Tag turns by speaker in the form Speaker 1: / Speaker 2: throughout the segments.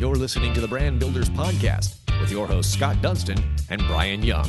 Speaker 1: You're listening to the Brand Builders Podcast with your hosts, Scott Dunston and Brian Young.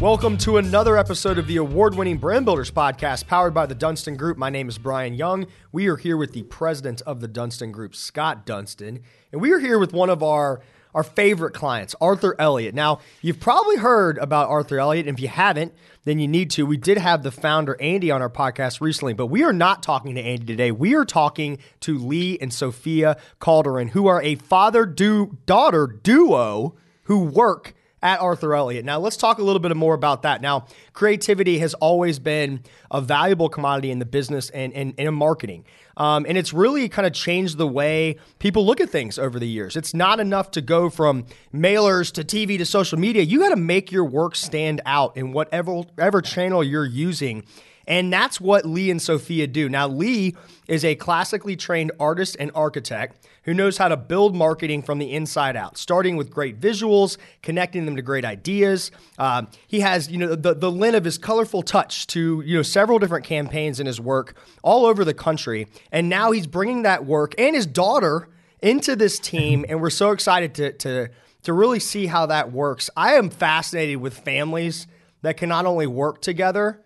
Speaker 2: Welcome to another episode of the award winning Brand Builders Podcast powered by the Dunston Group. My name is Brian Young. We are here with the president of the Dunston Group, Scott Dunston, and we are here with one of our our favorite clients, Arthur Elliott. Now, you've probably heard about Arthur Elliott, and if you haven't, then you need to. We did have the founder, Andy, on our podcast recently, but we are not talking to Andy today. We are talking to Lee and Sophia Calderon, who are a father daughter duo who work at Arthur Elliott. Now, let's talk a little bit more about that. Now, creativity has always been a valuable commodity in the business and, and, and in marketing. Um, and it's really kind of changed the way people look at things over the years. It's not enough to go from mailers to TV to social media. You got to make your work stand out in whatever, whatever channel you're using. And that's what Lee and Sophia do. Now, Lee is a classically trained artist and architect who knows how to build marketing from the inside out, starting with great visuals, connecting them to great ideas. Um, he has, you know, the, the lint of his colorful touch to, you know, several different campaigns in his work all over the country. And now he's bringing that work and his daughter into this team. And we're so excited to, to, to really see how that works. I am fascinated with families that can not only work together,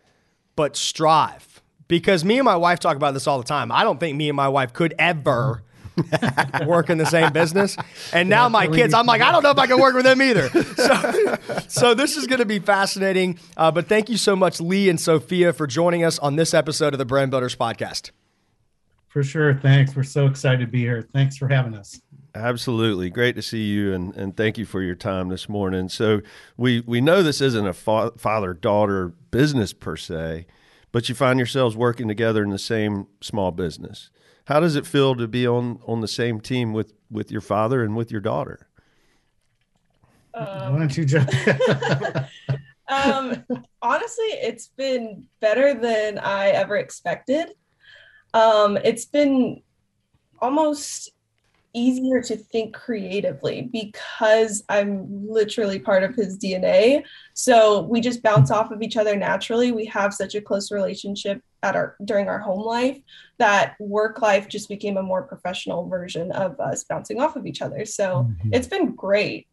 Speaker 2: but strive. Because me and my wife talk about this all the time. I don't think me and my wife could ever work in the same business. And now my kids, I'm like, I don't know if I can work with them either. So, so this is going to be fascinating. Uh, but thank you so much, Lee and Sophia, for joining us on this episode of the Brand Builders Podcast.
Speaker 3: For sure. Thanks. We're so excited to be here. Thanks for having us.
Speaker 4: Absolutely, great to see you, and, and thank you for your time this morning. So we we know this isn't a fa- father daughter business per se, but you find yourselves working together in the same small business. How does it feel to be on on the same team with with your father and with your daughter?
Speaker 3: Um, Why don't you jump?
Speaker 5: um, honestly, it's been better than I ever expected. Um, it's been almost easier to think creatively because I'm literally part of his DNA. So we just bounce off of each other naturally. We have such a close relationship at our during our home life that work life just became a more professional version of us bouncing off of each other. So mm-hmm. it's been great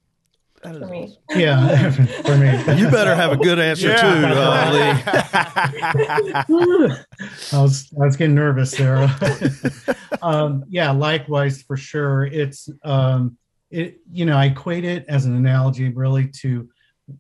Speaker 5: for me.
Speaker 3: Yeah,
Speaker 4: for me. You better have a good answer yeah.
Speaker 3: too, uh, Lee. I was I was getting nervous there. um, yeah, likewise for sure. It's um, it you know I equate it as an analogy really to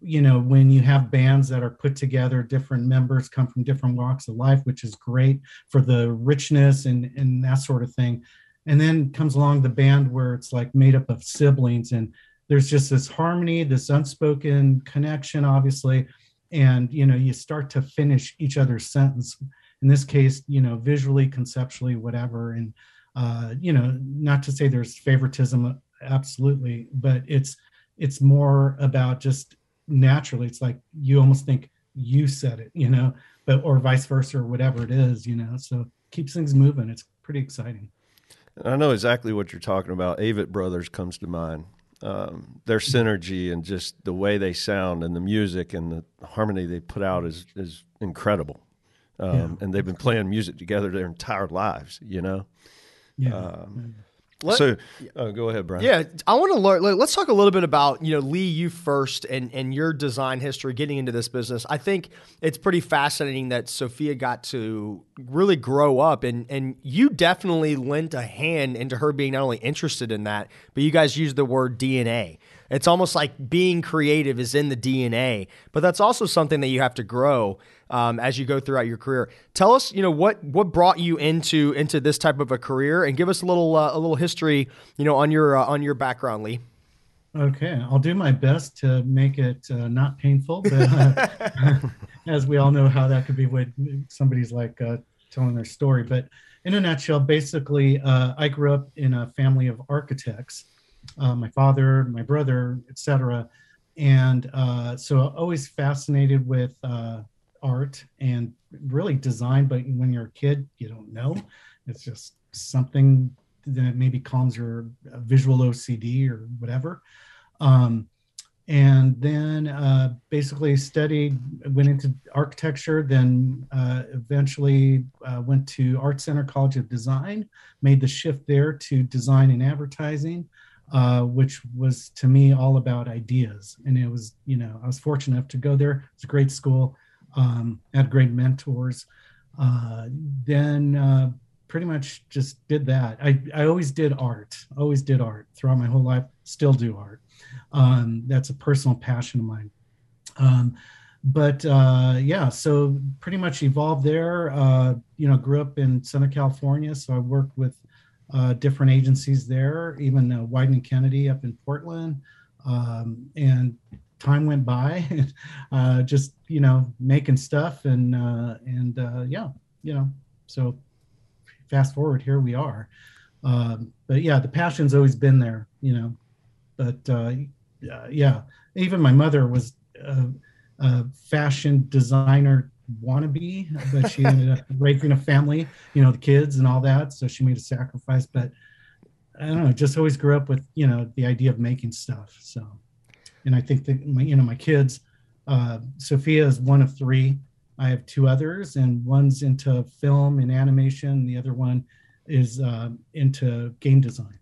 Speaker 3: you know when you have bands that are put together different members come from different walks of life which is great for the richness and and that sort of thing and then comes along the band where it's like made up of siblings and there's just this harmony, this unspoken connection, obviously, and you know you start to finish each other's sentence. In this case, you know, visually, conceptually, whatever, and uh, you know, not to say there's favoritism, absolutely, but it's it's more about just naturally. It's like you almost think you said it, you know, but or vice versa, or whatever it is, you know. So keeps things moving. It's pretty exciting.
Speaker 4: I know exactly what you're talking about. Avett Brothers comes to mind um, their synergy and just the way they sound and the music and the harmony they put out is is incredible. Um, yeah. And they've been playing music together their entire lives, you know.
Speaker 3: Yeah. Um,
Speaker 4: let, so, uh, go ahead, Brian.
Speaker 2: Yeah, I want to learn. Let's talk a little bit about you know Lee, you first, and and your design history, getting into this business. I think it's pretty fascinating that Sophia got to really grow up, and and you definitely lent a hand into her being not only interested in that, but you guys used the word DNA. It's almost like being creative is in the DNA, but that's also something that you have to grow um, as you go throughout your career. Tell us, you know, what what brought you into into this type of a career, and give us a little uh, a little history, you know, on your uh, on your background, Lee.
Speaker 3: Okay, I'll do my best to make it uh, not painful, but uh, as we all know how that could be when somebody's like uh, telling their story. But in a nutshell, basically, uh, I grew up in a family of architects. My father, my brother, etc. And so always fascinated with art and really design, but when you're a kid, you don't know. It's just something that maybe calms your visual OCD or whatever. Um, and then uh, basically studied, went into architecture, then uh, eventually uh, went to Art Center College of Design, made the shift there to design and advertising, uh, which was to me all about ideas. And it was, you know, I was fortunate enough to go there. It's a great school, um, had great mentors. Uh, then uh, pretty much just did that. I, I always did art, always did art throughout my whole life, still do art. Um, that's a personal passion of mine. Um, but uh, yeah, so pretty much evolved there. Uh, you know, grew up in Southern California, so I worked with uh, different agencies there, even uh, Wieden Kennedy up in Portland. Um, and time went by, uh, just you know, making stuff and uh, and uh, yeah, you know, so fast forward, here we are. Um, but yeah, the passion's always been there, you know. But uh, yeah, even my mother was a, a fashion designer wannabe, but she ended up raising a family, you know, the kids and all that. So she made a sacrifice. But I don't know, just always grew up with, you know, the idea of making stuff. So, and I think that my, you know, my kids, uh, Sophia is one of three. I have two others, and one's into film and animation. The other one is uh, into game design.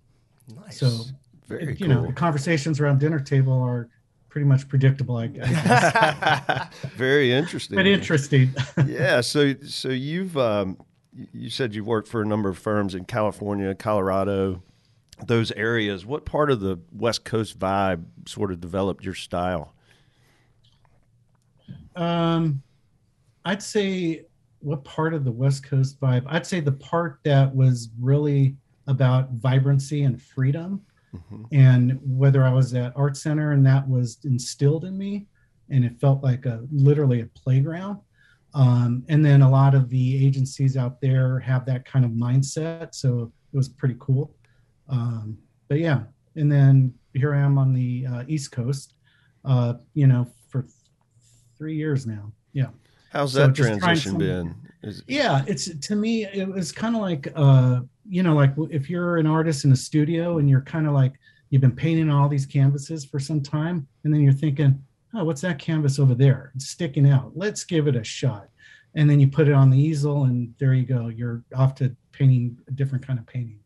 Speaker 2: Nice.
Speaker 3: So,
Speaker 4: Very
Speaker 3: you
Speaker 4: cool.
Speaker 3: know, the conversations around dinner table are pretty much predictable. I guess,
Speaker 4: Very interesting.
Speaker 3: but interesting.
Speaker 4: yeah. So so you've um, you said you've worked for a number of firms in California, Colorado, those areas. What part of the West Coast vibe sort of developed your style?
Speaker 3: Um, I'd say what part of the West Coast vibe? I'd say the part that was really about vibrancy and freedom.
Speaker 4: Mhm.
Speaker 3: And whether I was at Art Center and that was instilled in me, and it felt like a literally a playground. Um, and then a lot of the agencies out there have that kind of mindset, so it was pretty cool. Um, but yeah, and then here I am on the uh, East Coast, uh, you know, for three years now. Yeah.
Speaker 4: How's
Speaker 3: So
Speaker 4: that transition been? Is,
Speaker 3: Yeah, it's to me it was kind of like uh you know like if you're an artist in a studio and you're kind of like you've been painting all these canvases for some time and then you're thinking, "Oh, what's that canvas over there? It's sticking out. Let's give it a shot." And then you put it on the easel and there you go. You're off to painting a different kind of painting.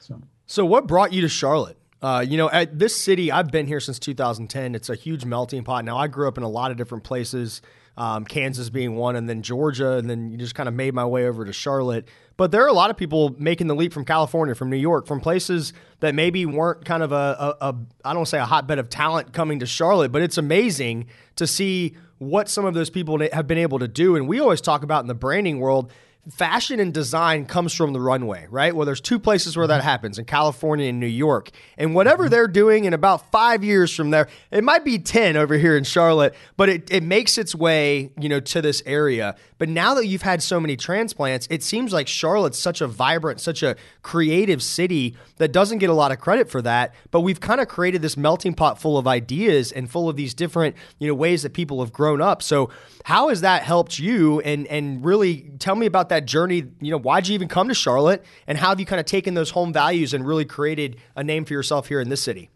Speaker 3: So
Speaker 2: So, what brought you to Charlotte? Uh, you know, at this city, I've been here since 2010. It's a huge melting pot. Now, I grew up in a lot of different places, um, Kansas being one, and then Georgia, and then you just kind of made my way over to Charlotte. But there are a lot of people making the leap from California, from New York, from places that maybe weren't kind of a, a, a I don't say a hotbed of talent coming to Charlotte, but it's amazing to see what some of those people have been able to do. And we always talk about in the branding world, fashion and design comes from the runway, right? Well, there's two places where that mm-hmm. happens in California and New York. And whatever mm-hmm. they're doing in about five years from there, it might be 10 over here in Charlotte, but it, it makes its way, you know, to this area. But now that you've had so many transplants, it seems like Charlotte's such a vibrant, such a creative city that doesn't get a lot of credit for that. But we've kind of created this melting pot full of ideas and full of these different, you know, ways that people have grown up. So how has that helped you? And and really tell me about that journey. You know, why'd you even come to Charlotte? And how have you kind of taken those home values and really created a name for yourself here in this city?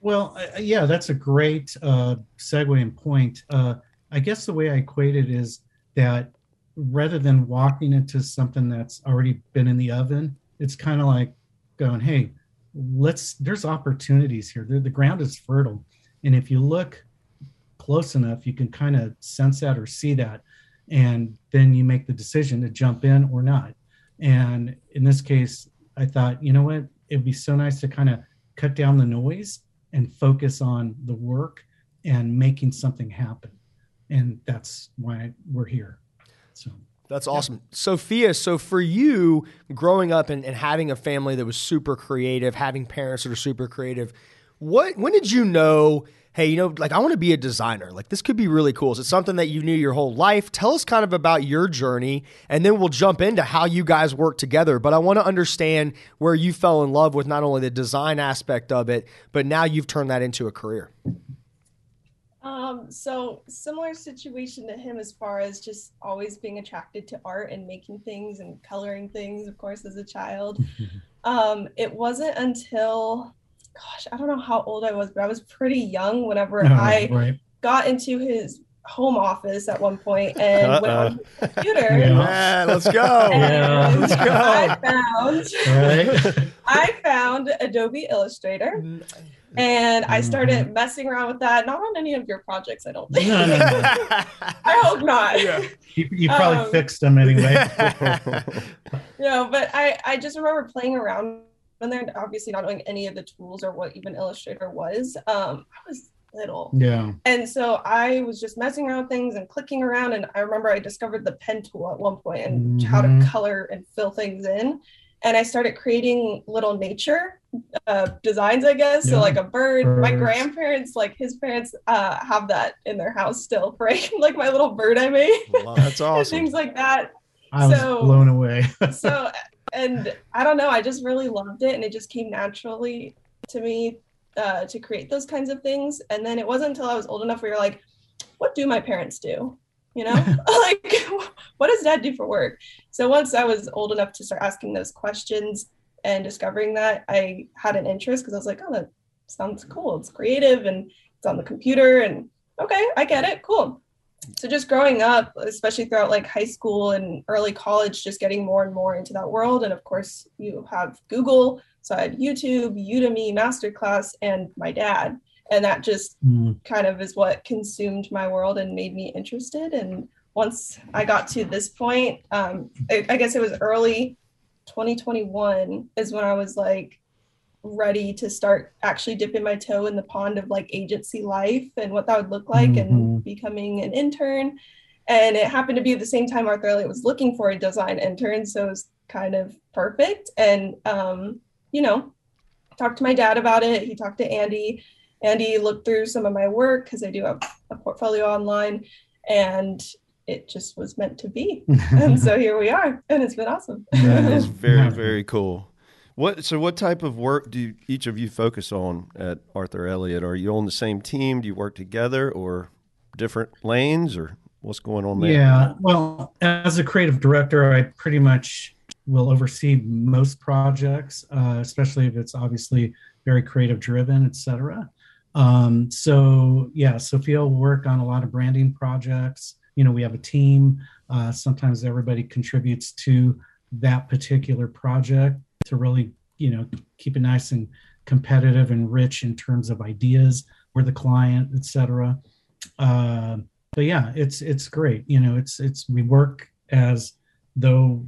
Speaker 3: Well, uh, yeah, that's a great uh, segue and point. Uh, I guess the way I equate it is that rather than walking into something that's already been in the oven, it's kind of like going, "Hey, let's." There's opportunities here. The, the ground is fertile, and if you look close enough, you can kind of sense that or see that, and then you make the decision to jump in or not. And in this case, I thought, you know what? It'd be so nice to kind of cut down the noise and focus on the work and making something happen. And that's why we're here. So
Speaker 2: That's awesome. Sophia, so for you, growing up and, and having a family that was super creative, having parents that are super creative, what when did you know, hey, you know, like I want to be a designer. Like this could be really cool. Is it something that you knew your whole life? Tell us kind of about your journey and then we'll jump into how you guys work together. But I want to understand where you fell in love with not only the design aspect of it, but now you've turned that into a career.
Speaker 5: Um, so similar situation to him as far as just always being attracted to art and making things and coloring things, of course, as a child. Um, it wasn't until gosh, I don't know how old I was, but I was pretty young whenever
Speaker 3: Oh,
Speaker 5: I
Speaker 3: right.
Speaker 5: got into his home office at one point and went on his computer.
Speaker 3: Yeah.
Speaker 2: Man, let's go.
Speaker 3: Yeah.
Speaker 2: Let's go.
Speaker 5: I found
Speaker 3: Right.
Speaker 5: I found Adobe Illustrator and I started messing around with that. Not on any of your projects, I don't think.
Speaker 3: No, no, no.
Speaker 5: I hope not.
Speaker 2: Yeah.
Speaker 3: You, you probably
Speaker 5: Um,
Speaker 3: fixed them anyway.
Speaker 5: No, but I I just remember playing around in there, and obviously not knowing any of the tools or what even Illustrator was. Um, I was little,
Speaker 3: yeah.
Speaker 5: and so I was just messing around with things and clicking around. And I remember I discovered the pen tool at one point and how to
Speaker 3: Mhm.
Speaker 5: color and fill things in. And I started creating little nature uh, designs, I guess. So like a bird. My grandparents, like his parents, uh, have that in their house still, right? like my little bird I made,
Speaker 2: That's awesome.
Speaker 5: things like that
Speaker 3: I was
Speaker 5: So-
Speaker 3: blown away.
Speaker 5: so and i don't know i just really loved it and it just came naturally to me uh, to create those kinds of things and then it wasn't until i was old enough where you're like what do my parents do you know? Like what does dad do for work? So once i was old enough to start asking those questions and discovering that i had an interest because i was like oh that sounds cool. It's creative and it's on the computer and okay i get it. Cool. So just growing up especially throughout like high school and early college just getting more and more into that world. And of course you have google so i had youtube udemy masterclass and my dad and that just
Speaker 3: Mm,
Speaker 5: kind of is what consumed my world and made me interested and once i got to this point um, I, I guess it was early 2021 is when i was like ready to start actually dipping my toe in the pond of like agency life and what that would look like and
Speaker 3: Mhm.
Speaker 5: becoming an intern. And it happened to be at the same time Arthur Elliott was looking for a design intern. So it was kind of perfect. And, um, you know, talked to my dad about it. He talked to Andy. Andy looked through some of my work because I do have a portfolio online and it just was meant to be. and so here we are. And it's been awesome.
Speaker 4: That is very, very cool. What so what type of work do you, each of you focus on at Arthur Elliott? Are you on the same team? Do you work together or different lanes or what's going on there?
Speaker 3: Yeah. Well, as a creative director, I pretty much will oversee most projects, uh, especially if it's obviously very creative driven, et cetera. Um, so yeah, Sophia will work on a lot of branding projects. You know, we have a team. Uh, sometimes everybody contributes to that particular project to really, you know, keep it nice and competitive and rich in terms of ideas for the client, et cetera. Uh, but yeah, it's it's great. You know, it's it's we work as though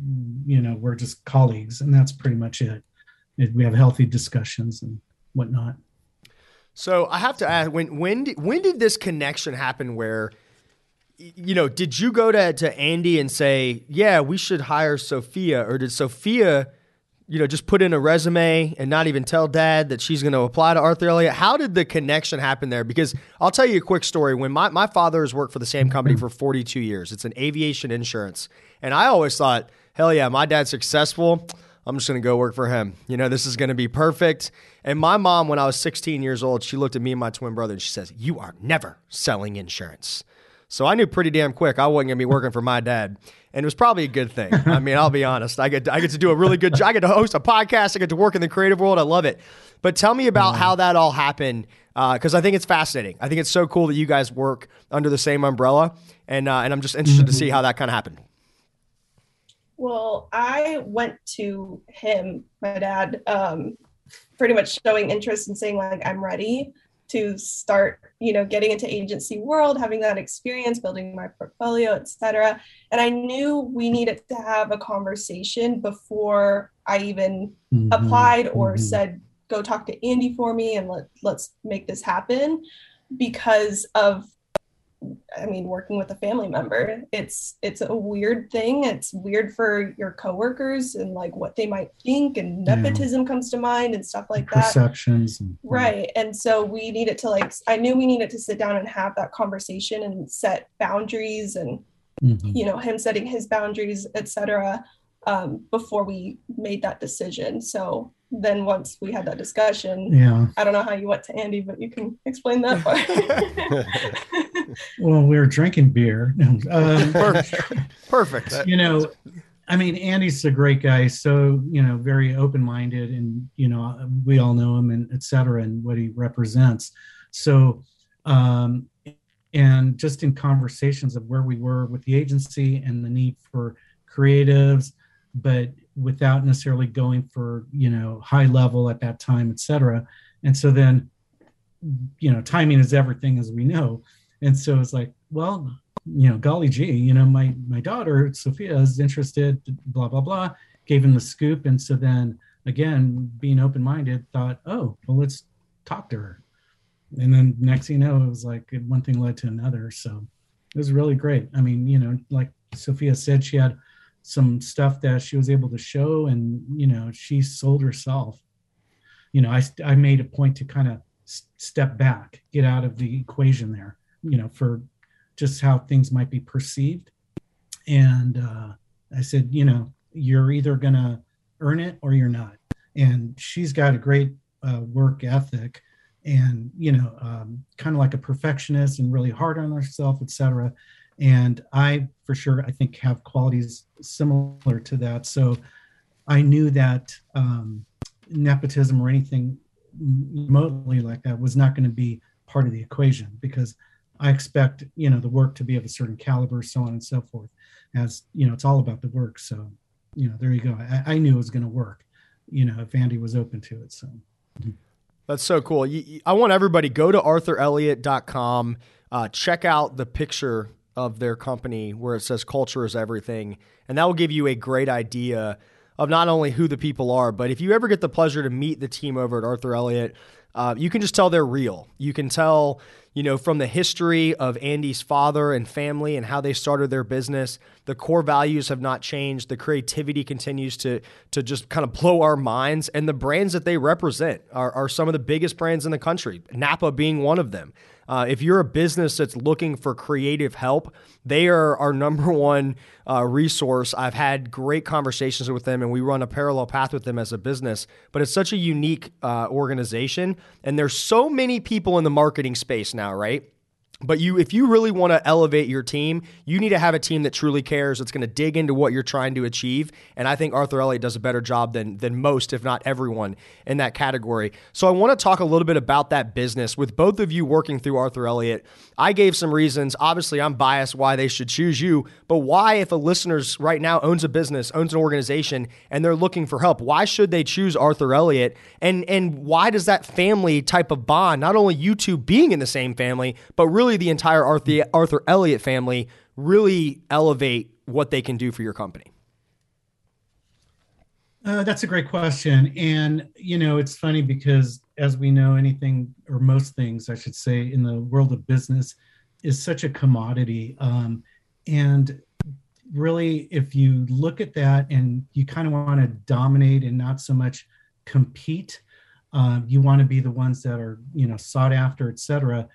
Speaker 3: you know we're just colleagues, and that's pretty much it. it we have healthy discussions and whatnot.
Speaker 2: So I have to ask when when did, when did this connection happen? Where you know, did you go to to Andy and say, "Yeah, we should hire Sophia," or did Sophia, you know, just put in a resume and not even tell Dad that she's going to apply to Arthur Elliott? How did the connection happen there? Because I'll tell you a quick story. When my my father has worked for the same company for 42 years, it's an aviation insurance, and I always thought, "Hell yeah, my dad's successful." I'm just going to go work for him. You know, this is going to be perfect. And my mom, when I was 16 years old, she looked at me and my twin brother and she says, You are never selling insurance. So I knew pretty damn quick I wasn't going to be working for my dad. And it was probably a good thing. I mean, I'll be honest. I get, I get to do a really good job. I get to host a podcast. I get to work in the creative world. I love it. But tell me about how that all happened because I think it's fascinating. I think it's so cool that you guys work under the same umbrella. And, uh, and I'm just interested to see how that kind of happened.
Speaker 5: Well, I went to him, my dad, um, pretty much showing interest and saying like I'm ready to start, you know, getting into agency world, having that experience, building my portfolio, etc. And I knew we needed to have a conversation before I even
Speaker 3: Mhm,
Speaker 5: applied or
Speaker 3: mhm.
Speaker 5: said go talk to Andy for me and let let's make this happen because of I mean working with a family member it's it's a weird thing it's weird for your coworkers and like what they might think and
Speaker 3: Yeah.
Speaker 5: nepotism comes to mind and stuff like that
Speaker 3: perceptions. And,
Speaker 5: right and so we needed to like I knew we needed to sit down and have that conversation and set boundaries and
Speaker 3: Mhm.
Speaker 5: you know him setting his boundaries etc um, before we made that decision so then once we had that discussion
Speaker 3: Yeah.
Speaker 5: i don't know how you went to andy but you can explain that part
Speaker 3: Well, we were drinking beer. Um,
Speaker 2: Perfect. Perfect.
Speaker 3: you know, I mean, Andy's a great guy. So, you know, very open minded and, you know, we all know him and et cetera and what he represents. So, um, and just in conversations of where we were with the agency and the need for creatives, but without necessarily going for, you know, high level at that time, et cetera. And so then, you know, timing is everything as we know. And so it's like, well, you know, golly gee, you know, my my daughter Sophia is interested, blah blah blah. Gave him the scoop, and so then again, being open minded, thought, oh, well, let's talk to her. And then next thing you know, it was like one thing led to another. So it was really great. I mean, you know, like Sophia said, she had some stuff that she was able to show, and you know, she sold herself. You know, I I made a point to kind of step back, get out of the equation there. You know, for just how things might be perceived. And uh, I said, you know, you're either going to earn it or you're not. And she's got a great uh, work ethic and, you know, um, kind of like a perfectionist and really hard on herself, etc. And I, for sure, I think have qualities similar to that. So I knew that um, nepotism or anything remotely like that was not going to be part of the equation because I expect you know the work to be of a certain caliber, so on and so forth. As you know, it's all about the work. So you know, there you go. I, I knew it was going to work. You know, if Andy was open to it. So.
Speaker 2: That's so cool. I want everybody go to arthurelliott.com, uh, check out the picture of their company where it says culture is everything, and that will give you a great idea of not only who the people are, but if you ever get the pleasure to meet the team over at Arthur Elliott, uh, you can just tell they're real. You can tell, you know, from the history of Andy's father and family and how they started their business, the core values have not changed. The creativity continues to to just kind of blow our minds, and the brands that they represent are, are some of the biggest brands in the country. Napa being one of them. Uh, if you're a business that's looking for creative help, they are our number one uh, resource. I've had great conversations with them, and we run a parallel path with them as a business. But it's such a unique uh, organization, and there's so many people in the marketing space now, right? But you, if you really want to elevate your team, you need to have a team that truly cares. That's going to dig into what you're trying to achieve. And I think Arthur Elliott does a better job than than most, if not everyone, in that category. So I want to talk a little bit about that business with both of you working through Arthur Elliott. I gave some reasons. Obviously, I'm biased why they should choose you, but why, if a listener's right now owns a business, owns an organization, and they're looking for help, why should they choose Arthur Elliott? And and why does that family type of bond, not only you two being in the same family, but really really the entire Arthur, Arthur Elliott family really elevate what they can do for your company?
Speaker 3: Uh, that's a great question. And, you know, it's funny because as we know, anything or most things, I should say, in the world of business is such a commodity. Um, and really, if you look at that and you kind of want to dominate and not so much compete, uh, you want to be the ones that are, you know, sought after, et cetera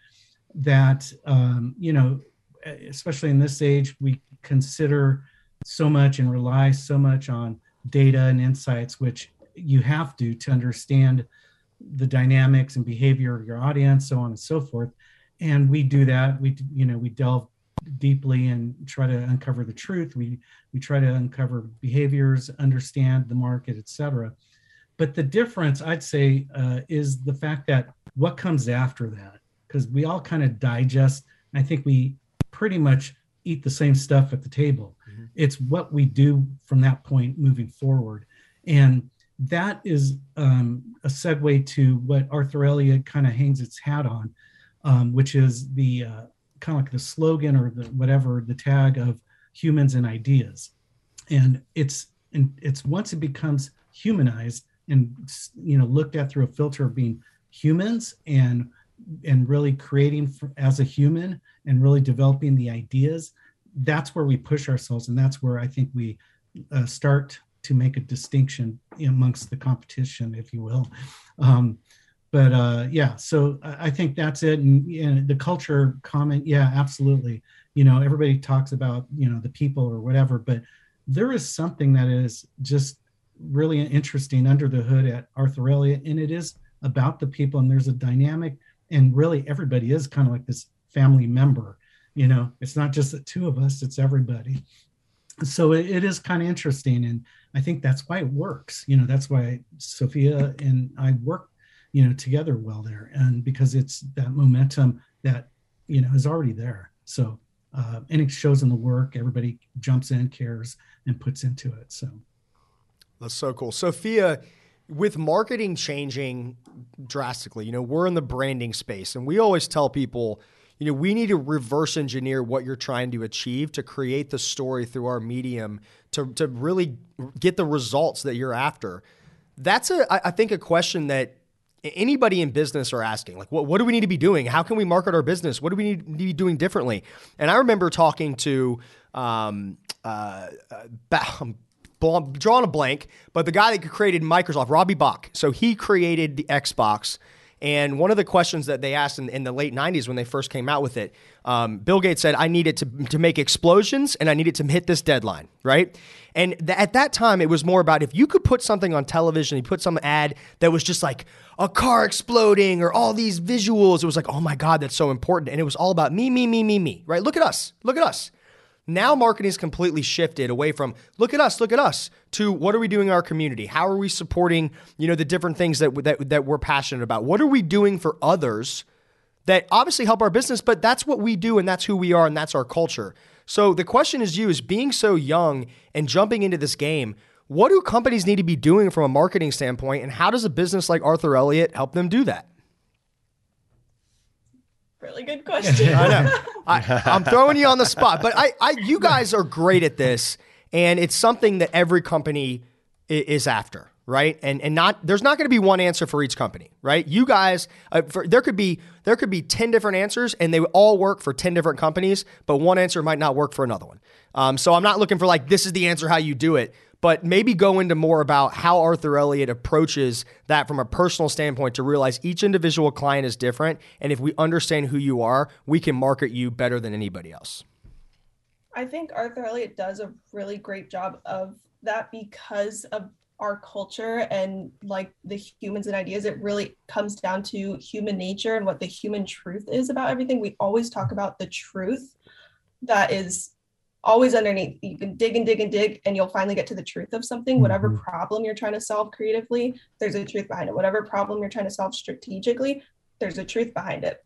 Speaker 3: that um, you know especially in this age we consider so much and rely so much on data and insights which you have to to understand the dynamics and behavior of your audience so on and so forth. And we do that. We you know we delve deeply and try to uncover the truth. We we try to uncover behaviors understand the market etc but the difference i'd say uh, is the fact that what comes after that because we all kind of digest. I think we pretty much eat the same stuff at the table. Mm-hmm. It's what we do from that point moving forward. And that is um, a segue to what Arthur Elliott kind of hangs its hat on, um, which is the uh, kind of like the slogan or the whatever the tag of humans and ideas. And it's and it's once it becomes humanized and you know looked at through a filter of being humans and and really creating for, as a human and really developing the ideas that's where we push ourselves and that's where i think we uh, start to make a distinction amongst the competition if you will. Um, but uh, yeah so i think that's it and, and the culture comment yeah absolutely. You know everybody talks about you know the people or whatever but there is something that is just really interesting under the hood at arthur elliott and it is about the people and there's a dynamic and really everybody is kind of like this family member you know? It's not just the two of us it's everybody. So it, it is kind of interesting and i think that's why it works you know? That's why sophia and i work you know together well there and because it's that momentum that you know is already there. So uh, and it shows in the work everybody jumps in cares and puts into it so.
Speaker 2: That's so cool. Sophia with marketing changing drastically you know we're in the branding space and we always tell people you know, we need to reverse engineer what you're trying to achieve to create the story through our medium to, to really get the results that you're after. That's a, I think, a question that anybody in business are asking. Like, what, what do we need to be doing? How can we market our business? What do we need to be doing differently? And I remember talking to, um, uh, uh, drawing a blank, but the guy that created Microsoft, Robbie Bach. So he created the Xbox and one of the questions that they asked in, in the late 90s when they first came out with it, um, Bill Gates said, I need it to, to make explosions and I need it to hit this deadline, right? And th- at that time, it was more about if you could put something on television, you put some ad that was just like a car exploding or all these visuals, it was like, oh my God, that's so important. And it was all about me, me, me, me, me, right? Look at us. Look at us. Now marketing is completely shifted away from look at us, look at us to what are we doing in our community? How are we supporting, you know, the different things that that that we're passionate about? What are we doing for others that obviously help our business, but that's what we do and that's who we are and that's our culture. So the question is you is being so young and jumping into this game, what do companies need to be doing from a marketing standpoint and how does a business like Arthur Elliott help them do that?
Speaker 5: Really good question.
Speaker 2: I know. I, am throwing you on the spot, but I, I, you guys are great at this, and it's something that every company is after, right? And and not there's not going to be one answer for each company, right? You guys, uh, for, there could be there could be ten different answers, and they all work for ten different companies, but one answer might not work for another one. Um, so I'm not looking for like this is the answer how you do it but maybe go into more about how Arthur Elliott approaches that from a personal standpoint to realize each individual client is different. And if we understand who you are, we can market you better than anybody else.
Speaker 5: I think Arthur Elliott does a really great job of that because of our culture and like the humans and ideas it really comes down to human nature and what the human truth is about everything we always talk about the truth that is always underneath. You can dig and dig and dig, and you'll finally get to the truth of something. Mm-hmm. Whatever problem you're trying to solve creatively, there's a truth behind it. Whatever problem you're trying to solve strategically, there's a truth behind it.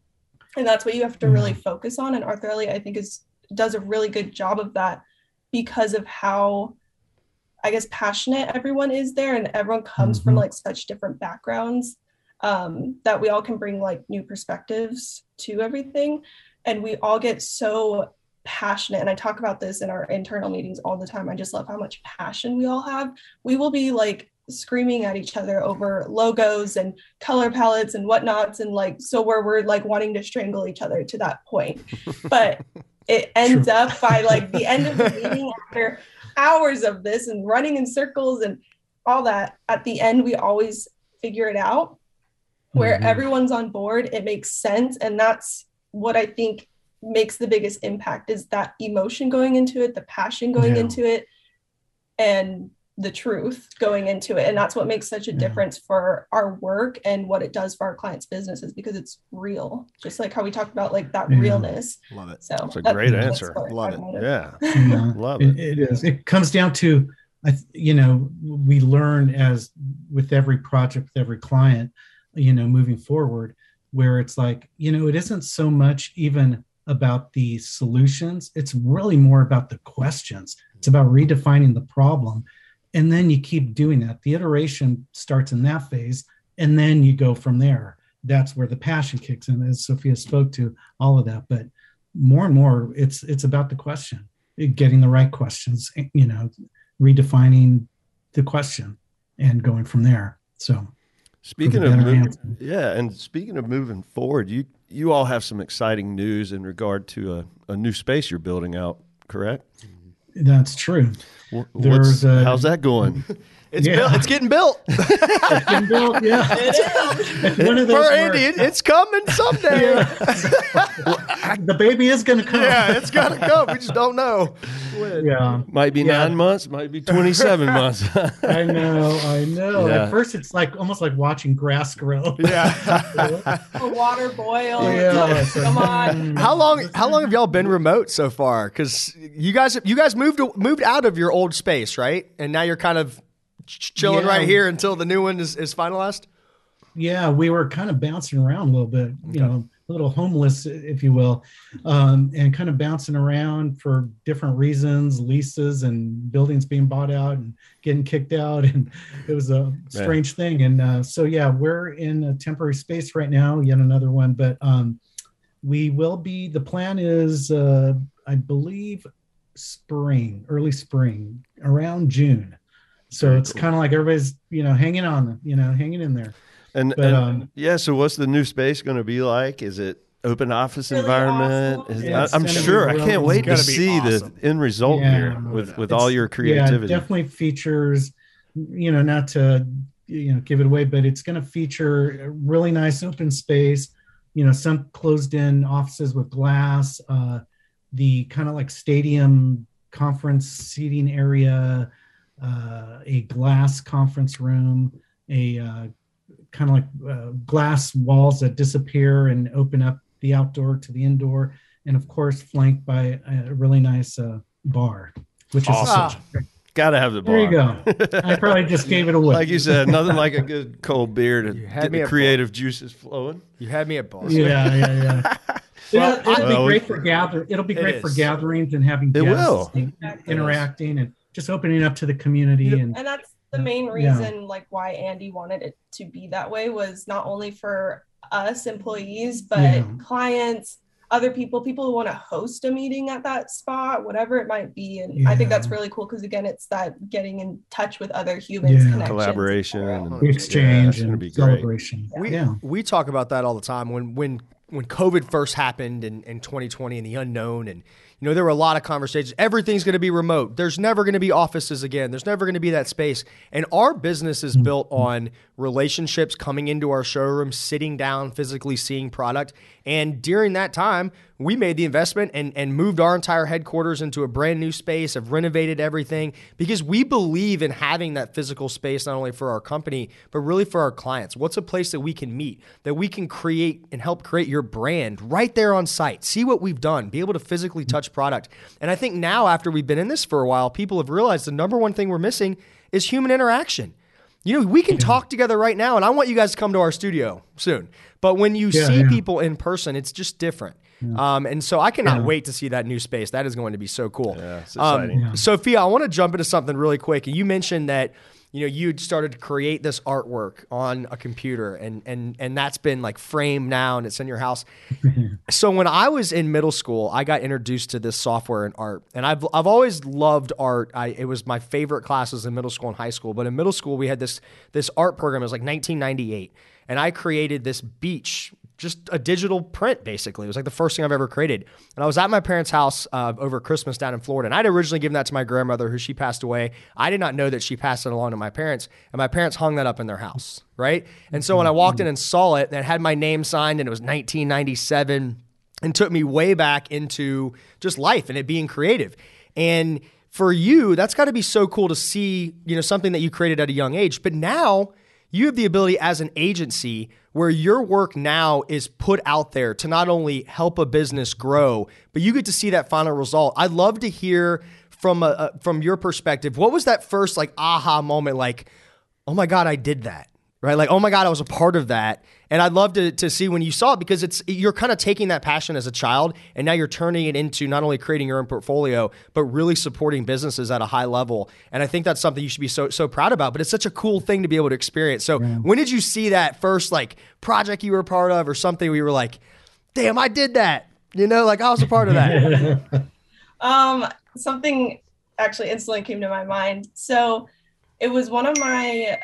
Speaker 5: And that's what you have to mm-hmm. really focus on. And Arthur Elliott, I think, is does a really good job of that because of how I guess passionate everyone is there and everyone comes mm-hmm. from like such different backgrounds um, that we all can bring like new perspectives to everything. And we all get so passionate and i talk about this in our internal meetings all the time i just love how much passion we all have we will be like screaming at each other over logos and color palettes and whatnots and like so where we're like wanting to strangle each other to that point but it ends True. up by like the end of the meeting after hours of this and running in circles and all that at the end we always figure it out where mm-hmm. everyone's on board it makes sense and that's what i think makes the biggest impact is that emotion going into it, the passion going yeah. into it, and the truth going into it. And that's what makes such a yeah. difference for our work and what it does for our clients' businesses because it's real. Just like how we talked about like that yeah. realness.
Speaker 4: Love it. So that's a great answer. Love it. Yeah.
Speaker 3: yeah. Love it. it. It is. It comes down to you know, we learn as with every project, with every client, you know, moving forward, where it's like, you know, it isn't so much even about the solutions. It's really more about the questions. It's about redefining the problem. And then you keep doing that. The iteration starts in that phase, and then you go from there. That's where the passion kicks in, as Sophia spoke to all of that. But more and more, it's it's about the question, getting the right questions, eh, you know, redefining the question and going from there. So
Speaker 4: Speaking of moving, yeah, and speaking of moving forward, you you all have some exciting news in regard to a, a new space you're building out, correct?
Speaker 3: That's true.
Speaker 4: Wh-
Speaker 3: There's a-
Speaker 4: how's that going?
Speaker 2: It's
Speaker 3: Yeah.
Speaker 2: built. It's getting built.
Speaker 3: It's been built, yeah.
Speaker 5: It is.
Speaker 3: One of those
Speaker 2: For
Speaker 3: where-
Speaker 2: Andy, it- it's coming someday.
Speaker 3: the baby is going to come.
Speaker 2: yeah, it's gotta come. We just don't know. when.
Speaker 3: yeah.
Speaker 4: Might be
Speaker 3: Yeah.
Speaker 4: nine months, might be 27 months.
Speaker 3: I know, I know.
Speaker 4: Yeah.
Speaker 3: At first, it's like almost like watching grass grow.
Speaker 2: Yeah.
Speaker 5: The water boil.
Speaker 3: Yeah.
Speaker 5: Come on. Hmm.
Speaker 2: How long? How long have y'all been remote so far? Because you guys, you guys moved moved out of your old space, right? And now you're kind of ch- chilling
Speaker 3: Yeah.
Speaker 2: right here until the new one is, is finalized.
Speaker 3: yeah, we were kind of bouncing around a little bit, you know, a little homeless, if you will, um, and kind of bouncing around for different reasons, leases and buildings being bought out and getting kicked out. And it was a strange thing. And uh, so, yeah, we're in a temporary space right now, yet another one. But um, we will be, the plan is, uh, I believe, spring, early spring, around June. So
Speaker 4: Very
Speaker 3: it's
Speaker 4: cool.
Speaker 3: kind of like everybody's, you know, hanging on, you know, hanging in there.
Speaker 4: And,
Speaker 3: But,
Speaker 4: and
Speaker 3: um,
Speaker 4: yeah, so what's the new space going to be like? Is it open office
Speaker 5: Really
Speaker 4: environment?
Speaker 5: awesome.
Speaker 4: Is-
Speaker 3: Yeah,
Speaker 4: I, am sure. I can't wait to see
Speaker 2: awesome.
Speaker 4: the end result
Speaker 3: Yeah.
Speaker 4: here with with
Speaker 3: It's-
Speaker 4: all your creativity.
Speaker 3: Yeah, definitely features, you know, not to you know give it away, but it's going to feature a really nice open space. You know, some closed-in offices with glass. Uh, the kind of like stadium conference seating area, uh, a glass conference room, a uh, kind of like uh, glass walls that disappear and open up the outdoor to the indoor, and of course flanked by a really nice uh, bar, which is
Speaker 2: Awesome.
Speaker 4: Got to have the bar.
Speaker 3: there you go. I probably just gave it away.
Speaker 4: like you said, nothing like a good cold beer to
Speaker 2: You had
Speaker 4: get
Speaker 2: me
Speaker 4: the
Speaker 2: at
Speaker 4: creative juices flowing.
Speaker 2: You had me at boss.
Speaker 3: yeah, yeah, yeah.
Speaker 2: Well,
Speaker 3: it'll, it'll
Speaker 4: Well,
Speaker 3: be great for gather. It'll be
Speaker 2: It
Speaker 3: great for gatherings and having
Speaker 4: It
Speaker 3: guests
Speaker 4: will.
Speaker 3: and interacting and just opening up to the community and
Speaker 5: And that's the main
Speaker 3: Yeah.
Speaker 5: reason like why Andy wanted it to be that way was not only for us employees, but
Speaker 3: Yeah.
Speaker 5: clients, other people, people who want to host a meeting at that spot, whatever it might be. And I think that's really cool because again, it's that getting in touch with other humans,
Speaker 3: Yeah.
Speaker 4: Collaboration and-
Speaker 3: the exchange
Speaker 4: it's gonna
Speaker 3: and
Speaker 4: be great.
Speaker 3: celebration.
Speaker 2: We
Speaker 3: yeah.
Speaker 2: we talk about that all the time when when when COVID first happened in, in 2020 and the unknown and you know there were a lot of conversations. Everything's going to be remote. There's never going to be offices again. There's never going to be that space. And our business is mm. built on relationships coming into our showroom sitting down physically seeing product. And during that time we made the investment and, and moved our entire headquarters into a brand new space have renovated everything because we believe in having that physical space not only for our company but really for our clients. What's a place that we can meet that we can create and help create your brand right there on site? See what we've done be able to physically touch product. And i think now after we've been in this for a while people have realized the number one thing we're missing is human interaction you know, we can talk together right now, and I want you guys to come to our studio soon. But when you
Speaker 3: Yeah,
Speaker 2: see
Speaker 3: yeah.
Speaker 2: people in person, it's just different. Um, and so I cannot
Speaker 3: Yeah.
Speaker 2: wait to see that new space. That is going to be so cool.
Speaker 4: Yeah, it's
Speaker 2: Um.
Speaker 3: Yeah.
Speaker 2: Sophia, I want to jump into something really quick. You mentioned that you know you'd started to create this artwork on a computer, and and and that's been like framed now, and it's in your house. so when I was in middle school, I got introduced to this software and art, and I've I've always loved art. I it was my favorite classes in middle school and high school. But in middle school, we had this this art program. It was like 1998, and I created this beach just a digital print basically. It was like the first thing I've ever created. And I was at my parents' house uh, over Christmas down in Florida, and I'd originally given that to my grandmother, who she passed away. I did not know that she passed it along to my parents, and my parents hung that up in their house, right? And so when I walked in and saw it, and it had my name signed, and it was 1997, and took me way back into just life and it being creative. And for you, that's got to be so cool to see, you know, something that you created at a young age. But now you have the ability as an agency where your work now is put out there to not only help a business grow, but you get to see that final result. I'd love to hear from a, a from your perspective, what was that first like aha moment like, "Oh my god, I did that." Right? Like, "Oh my god, I was a part of that." And I'd love to to see when you saw it because it's you're kind of taking that passion as a child and now you're turning it into not only creating your own portfolio, but really supporting businesses at a high level. And I think that's something you should be so so proud about, but it's such a cool thing to be able to experience. So, when did you see that first like project you were a part of or something where you were like, "Damn, I did that." You know, like I was a part of that.
Speaker 5: Um, something actually instantly came to my mind. So it was one of my,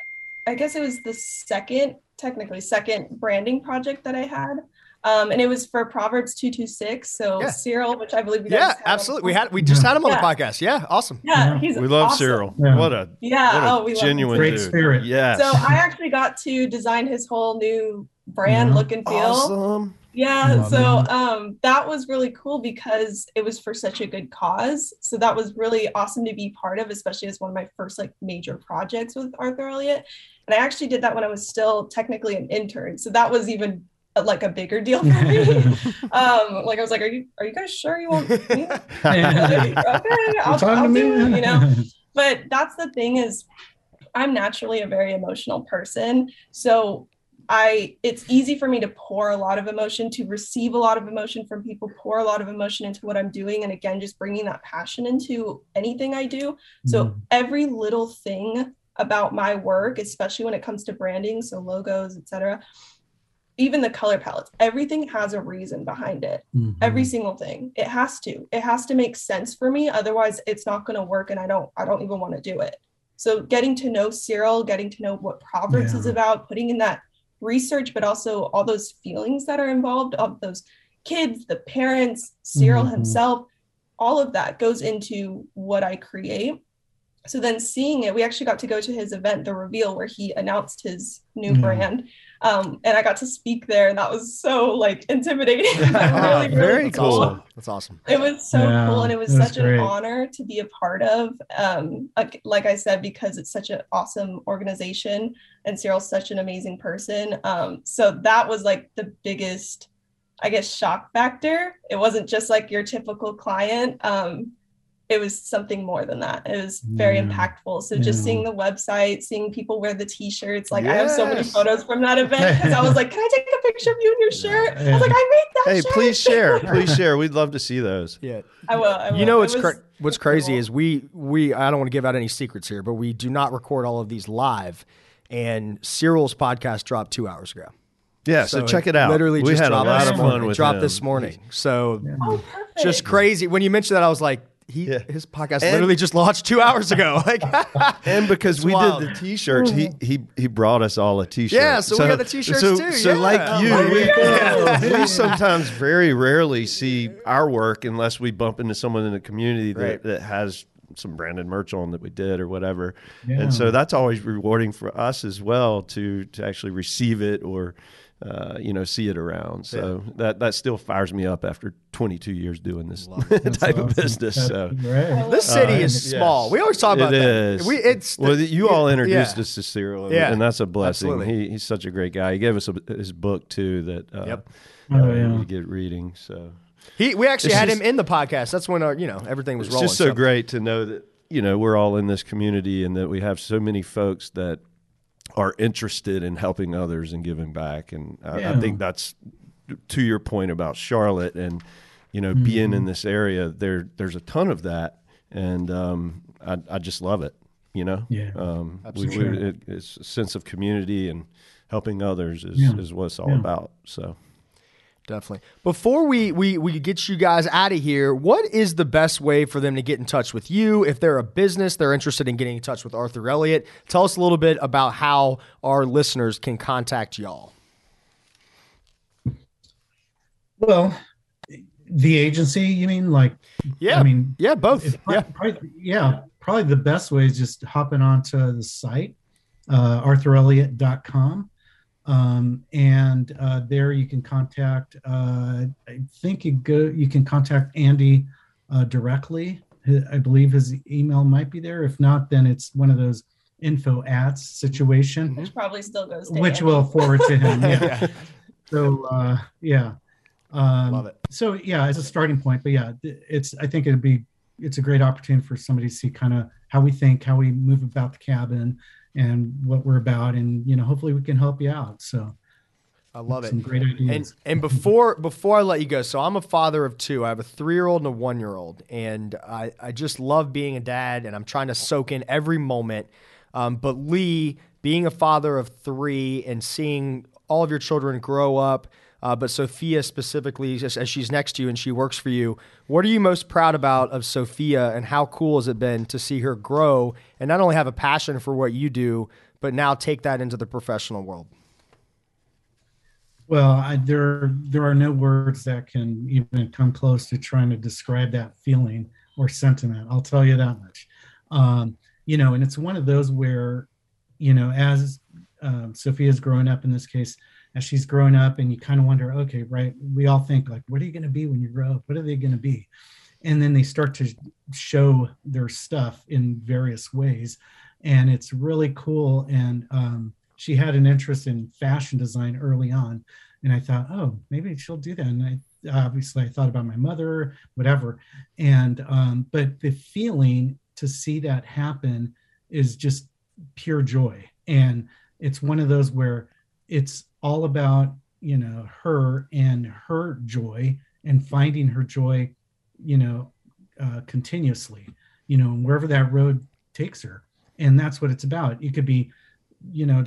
Speaker 5: I guess it was the second, technically second branding project that I had. Um, and it was for Proverbs 226. So
Speaker 2: Yeah.
Speaker 5: Cyril, which I believe you guys
Speaker 2: Yeah,
Speaker 5: had
Speaker 2: absolutely. We had we just had him on
Speaker 5: Yeah.
Speaker 2: the podcast. Yeah, awesome.
Speaker 5: Yeah,
Speaker 3: Yeah.
Speaker 5: he's
Speaker 4: We love
Speaker 5: awesome.
Speaker 4: Cyril.
Speaker 3: Yeah.
Speaker 4: What a
Speaker 5: Yeah,
Speaker 4: what a
Speaker 5: oh, we love him
Speaker 4: genuine
Speaker 3: Great
Speaker 4: dude.
Speaker 3: spirit.
Speaker 4: Yeah.
Speaker 5: So I actually got to design his whole new brand
Speaker 3: Yeah.
Speaker 5: look and feel.
Speaker 4: awesome.
Speaker 5: Yeah,
Speaker 3: Love
Speaker 5: so
Speaker 3: that.
Speaker 5: um, that was really cool because it was for such a good cause. So that was really awesome to be part of, especially as one of my first like major projects with Arthur Elliott. And I actually did that when I was still technically an intern. So that was even uh, like a bigger deal for me. um, like I was like, "Are you are you guys sure you want me?" okay, I'll, I'll do it, you know but that's the thing is i'm naturally a very emotional person so i it's easy for me to pour a lot of emotion to receive a lot of emotion from people pour a lot of emotion into what i'm doing and again just bringing that passion into anything i do so
Speaker 3: Mhm.
Speaker 5: every little thing about my work especially when it comes to branding so logos etc even the color palettes everything has a reason behind it.
Speaker 3: Mhm.
Speaker 5: every single thing. It has to. It has to make sense for me otherwise it's not going to work and i don't i don't even want to do it. So getting to know cyril getting to know what proverbs is about putting in that research but also all those feelings that are involved of those kids the parents cyril
Speaker 3: Mhm.
Speaker 5: himself all of that goes into what i create so then seeing it we actually got to go to his event the reveal where he announced his new
Speaker 3: Yeah.
Speaker 5: brand um, and i got to speak there and that was so like intimidating really, really
Speaker 4: Very
Speaker 2: That's
Speaker 4: cool.
Speaker 2: awesome. That's awesome.
Speaker 5: it was so
Speaker 3: Yeah,
Speaker 5: cool and it was
Speaker 3: it was
Speaker 5: such
Speaker 3: great.
Speaker 5: an honor to be a part of um like, like i said because it's such an awesome organization and cyril's such an amazing person um so that was like the biggest i guess shock factor it wasn't just like your typical client um it was something more than that it was very
Speaker 3: Yeah.
Speaker 5: impactful so just seeing the website seeing people wear the t-shirts like i have so many photos from that event because i was like can i take a picture of you in your shirt i was like i made that
Speaker 4: Hey,
Speaker 5: shirt.
Speaker 4: please share. Please share. We'd love to see those.
Speaker 2: Yeah.
Speaker 5: I will. I will.
Speaker 2: You know
Speaker 5: It
Speaker 2: what's
Speaker 5: was
Speaker 2: cra- what's crazy
Speaker 5: cool.
Speaker 2: is we we I don't want to give out any secrets here, but we do not record all of these live. And Cyril's podcast dropped two hours ago.
Speaker 4: Yeah, so, check it out.
Speaker 2: Literally,
Speaker 4: we
Speaker 2: just
Speaker 4: had a
Speaker 2: dropped
Speaker 4: lot
Speaker 2: this
Speaker 4: of
Speaker 2: morning.
Speaker 4: fun with
Speaker 2: dropped
Speaker 4: him.
Speaker 2: this morning. So
Speaker 5: Oh,
Speaker 2: just crazy. When you mentioned that, I was like, he
Speaker 4: Yeah.
Speaker 2: his podcast
Speaker 4: And-
Speaker 2: literally just launched two hours ago. Like,
Speaker 4: And because we
Speaker 2: wild.
Speaker 4: did the t-shirts, he mm. he he brought us all a t-shirt.
Speaker 2: Yeah, so we got the t-shirts
Speaker 4: so,
Speaker 2: too,
Speaker 4: So
Speaker 2: yeah.
Speaker 4: like
Speaker 2: Oh,
Speaker 4: you,
Speaker 2: there
Speaker 4: we,
Speaker 2: you go.
Speaker 4: we sometimes very rarely see our work unless we bump into someone in the community that,
Speaker 2: Right.
Speaker 4: that has some branded merch on that we did or whatever.
Speaker 3: Yeah.
Speaker 4: And so that's always rewarding for us as well to to actually receive it or uh, you know see it around. So that that still fires me up after 22 years doing this
Speaker 3: That's
Speaker 4: type of business.
Speaker 3: That's
Speaker 4: So.
Speaker 3: great.
Speaker 2: this city
Speaker 4: Uh,
Speaker 2: is
Speaker 4: yes.
Speaker 2: small. We always talk about
Speaker 4: It
Speaker 2: that.
Speaker 4: is.
Speaker 2: We it's
Speaker 4: well, you all introduced
Speaker 2: yeah.
Speaker 4: us to Cyril, and,
Speaker 2: Yeah,
Speaker 4: and that's a blessing.
Speaker 2: absolutely.
Speaker 4: He, he's such a great guy. He gave us a, his book too that uh,
Speaker 2: Yep.
Speaker 3: Oh,
Speaker 4: uh,
Speaker 3: yeah.
Speaker 4: we get reading. So
Speaker 2: He, we actually
Speaker 4: It's
Speaker 2: had
Speaker 4: just-
Speaker 2: him in the podcast. That's when our, you know everything was
Speaker 4: it's
Speaker 2: rolling.
Speaker 4: just so great to know that you know we're all in this community and that we have so many folks that are interested in helping others and giving back. And I, I think that's to your point about Charlotte and you know being in this area. There, there's a ton of that, and um, I, I just love it. You know,
Speaker 3: Yeah.
Speaker 4: Um, we,
Speaker 3: Absolutely.
Speaker 4: we, it, it's a sense of community and helping others is,
Speaker 3: Yeah.
Speaker 4: is what it's all
Speaker 3: Yeah.
Speaker 4: about. So.
Speaker 2: Definitely. Before we, we we get you guys out of here, what is the best way for them to get in touch with you? If they're a business, they're interested in getting in touch with Arthur Elliott. Tell us a little bit about how our listeners can contact y'all.
Speaker 3: Well, the agency, you mean like
Speaker 2: Yeah.
Speaker 3: I mean
Speaker 2: yeah, both.
Speaker 3: it's
Speaker 2: Yeah.
Speaker 3: probably, probably, yeah, probably the best way is just hopping onto the site, uh, arthurelliott.com. Um, and uh, there you can contact, uh, I think you go, you can contact Andy uh, directly. I believe his email might be there. If not, then it's one of those info ads situation,
Speaker 5: which probably still goes to
Speaker 3: which
Speaker 5: Andy.
Speaker 3: will forward to him. Yeah.
Speaker 2: Yeah.
Speaker 3: So, uh, yeah. Um,
Speaker 2: Love it.
Speaker 3: so yeah it's a starting point but yeah it's i think it'd be it's a great opportunity for somebody to see kind of how we think how we move about the cabin and what we're about and you know hopefully we can help you out so
Speaker 2: I love it.
Speaker 3: some great
Speaker 2: And
Speaker 3: ideas
Speaker 2: and before before I let you go, so I'm a father of two. I have a three year old and a one year old, and I, I just love being a dad, and I'm trying to soak in every moment. Um, but Lee, being a father of three and seeing all of your children grow up, uh, but Sophia specifically, as she's next to you and she works for you, what are you most proud about of Sophia, and how cool has it been to see her grow and not only have a passion for what you do, but now take that into the professional world?
Speaker 3: Well, I, there there are no words that can even come close to trying to describe that feeling or sentiment. I'll tell you that much. Um, you know, and it's one of those where, you know, as um, Sophia's growing up in this case, as she's growing up, and you kind of wonder, okay, right? We all think like, what are you going to be when you grow up? What are they going to be? And then they start to show their stuff in various ways, and it's really cool. And um, she had an interest in fashion design early on, and I thought, oh, maybe she'll do that. And I obviously I thought about my mother, whatever, and um, but the feeling to see that happen is just pure joy, and it's one of those where it's all about you know her and her joy and finding her joy you know uh, continuously you know wherever that road takes her. And that's what it's about. It could be you know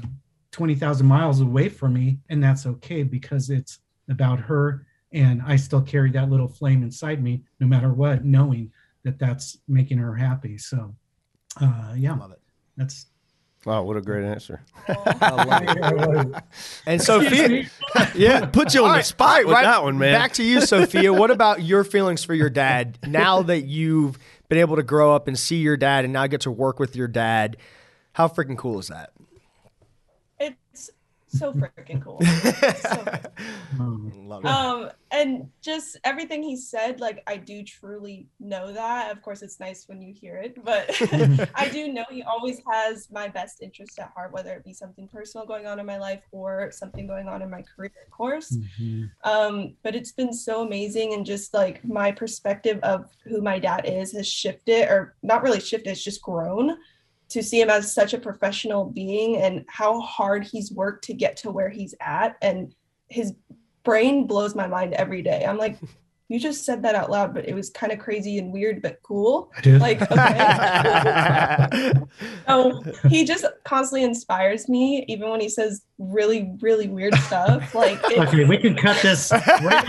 Speaker 3: 20,000 miles away from me and that's okay because it's about her. And I still carry that little flame inside me no matter what knowing that that's making her happy. So uh yeah
Speaker 2: Love it.
Speaker 3: that's
Speaker 4: Wow, what a great answer.
Speaker 2: And Sophia, yeah,
Speaker 4: Put you on
Speaker 2: All
Speaker 4: the spot
Speaker 2: all right,
Speaker 4: with
Speaker 2: right
Speaker 4: that one, man.
Speaker 2: Back to you, Sophia. What about your feelings for your dad now that you've been able to grow up and see your dad and now get to work with your dad? How freaking cool is that?
Speaker 5: It's so freaking cool. so
Speaker 3: um,
Speaker 2: Love it.
Speaker 5: um and just everything he said like i do truly know that of course it's nice when you hear it but i do know he always has my best interest at heart whether it be something personal going on in my life or something going on in my career of course
Speaker 3: mhm.
Speaker 5: um but it's been so amazing and just like my perspective of who my dad is has shifted or not really shifted it's just grown to see him as such a professional being and how hard he's worked to get to where he's at. And his brain blows my mind every day. I'm like you just said that out loud but it was kind of crazy and weird but cool.
Speaker 3: I did.
Speaker 5: like okay. So he just constantly inspires me even when he says really really weird stuff like it,
Speaker 3: okay we can cut this right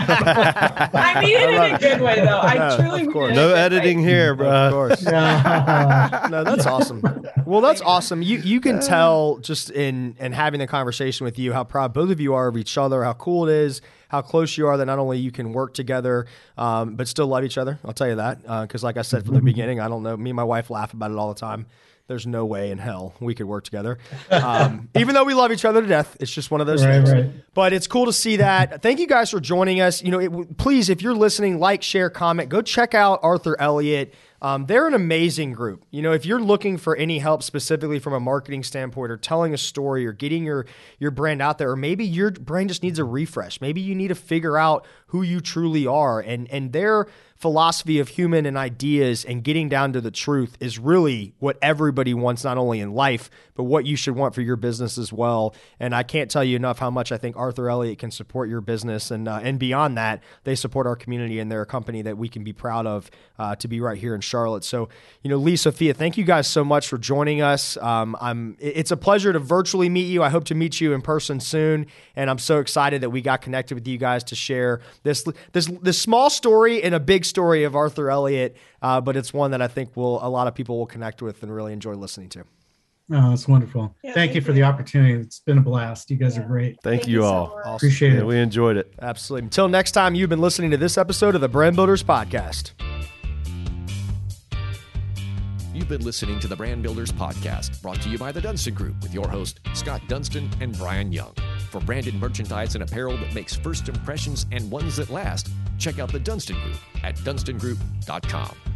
Speaker 5: I mean it in a good way, though. I truly
Speaker 2: Of course.
Speaker 5: it
Speaker 4: no
Speaker 5: good way.
Speaker 4: editing here,
Speaker 2: of
Speaker 4: bro.
Speaker 2: course.
Speaker 3: Yeah.
Speaker 2: no, that's awesome. Well, that's awesome. You you can tell just in in having the conversation with you how proud both of you are of each other, how cool it is, how close you are that not only you can work together, um, but still love each other. I'll tell you that because, like I said from the beginning, I don't know. Me and my wife laugh about it all the time. There's no way in hell we could work together. Um, even though we love each other to death, it's just one of those
Speaker 3: Right,
Speaker 2: things.
Speaker 3: right.
Speaker 2: But it's cool to see that. Thank you guys for joining us. You know, it, please, if you're listening, like, share, comment, go check out Arthur Elliott. Um, they're an amazing group. You know, if you're looking for any help specifically from a marketing standpoint or telling a story or getting your your brand out there, or maybe your brand just needs a refresh. Maybe you need to figure out who you truly are. And and their philosophy of human and ideas and getting down to the truth is really what everybody wants, not only in life, but what you should want for your business as well. And I can't tell you enough how much I think Arthur Elliott can support your business. And, uh, and beyond that, they support our community and they're a company that we can be proud of uh, to be right here in Charlotte. So, you know, Lee, Sophia, thank you guys so much for joining us. Um, I'm, it's a pleasure to virtually meet you. I hope to meet you in person soon. And I'm so excited that we got connected with you guys to share this, this, this small story and a big story of Arthur Elliott. Uh, but it's one that I think will, a lot of people will connect with and really enjoy listening to.
Speaker 3: Oh, it's wonderful.
Speaker 5: Yeah,
Speaker 3: thank, you for
Speaker 5: you.
Speaker 3: the opportunity. It's been a blast. You guys
Speaker 5: Yeah.
Speaker 3: are great.
Speaker 4: Thank, you
Speaker 5: so
Speaker 4: all.
Speaker 5: much.
Speaker 3: Appreciate
Speaker 4: Yeah,
Speaker 3: it.
Speaker 4: we enjoyed it.
Speaker 2: Absolutely. Until next time, you've been listening to this episode of the Brand Builders Podcast.
Speaker 1: You've been listening to the Brand Builders Podcast, brought to you by the Dunstan Group with your host, Scott Dunstan and Brian Young. For branded merchandise and apparel that makes first impressions and ones that last, check out the Dunstan Group at dunstangroup.com.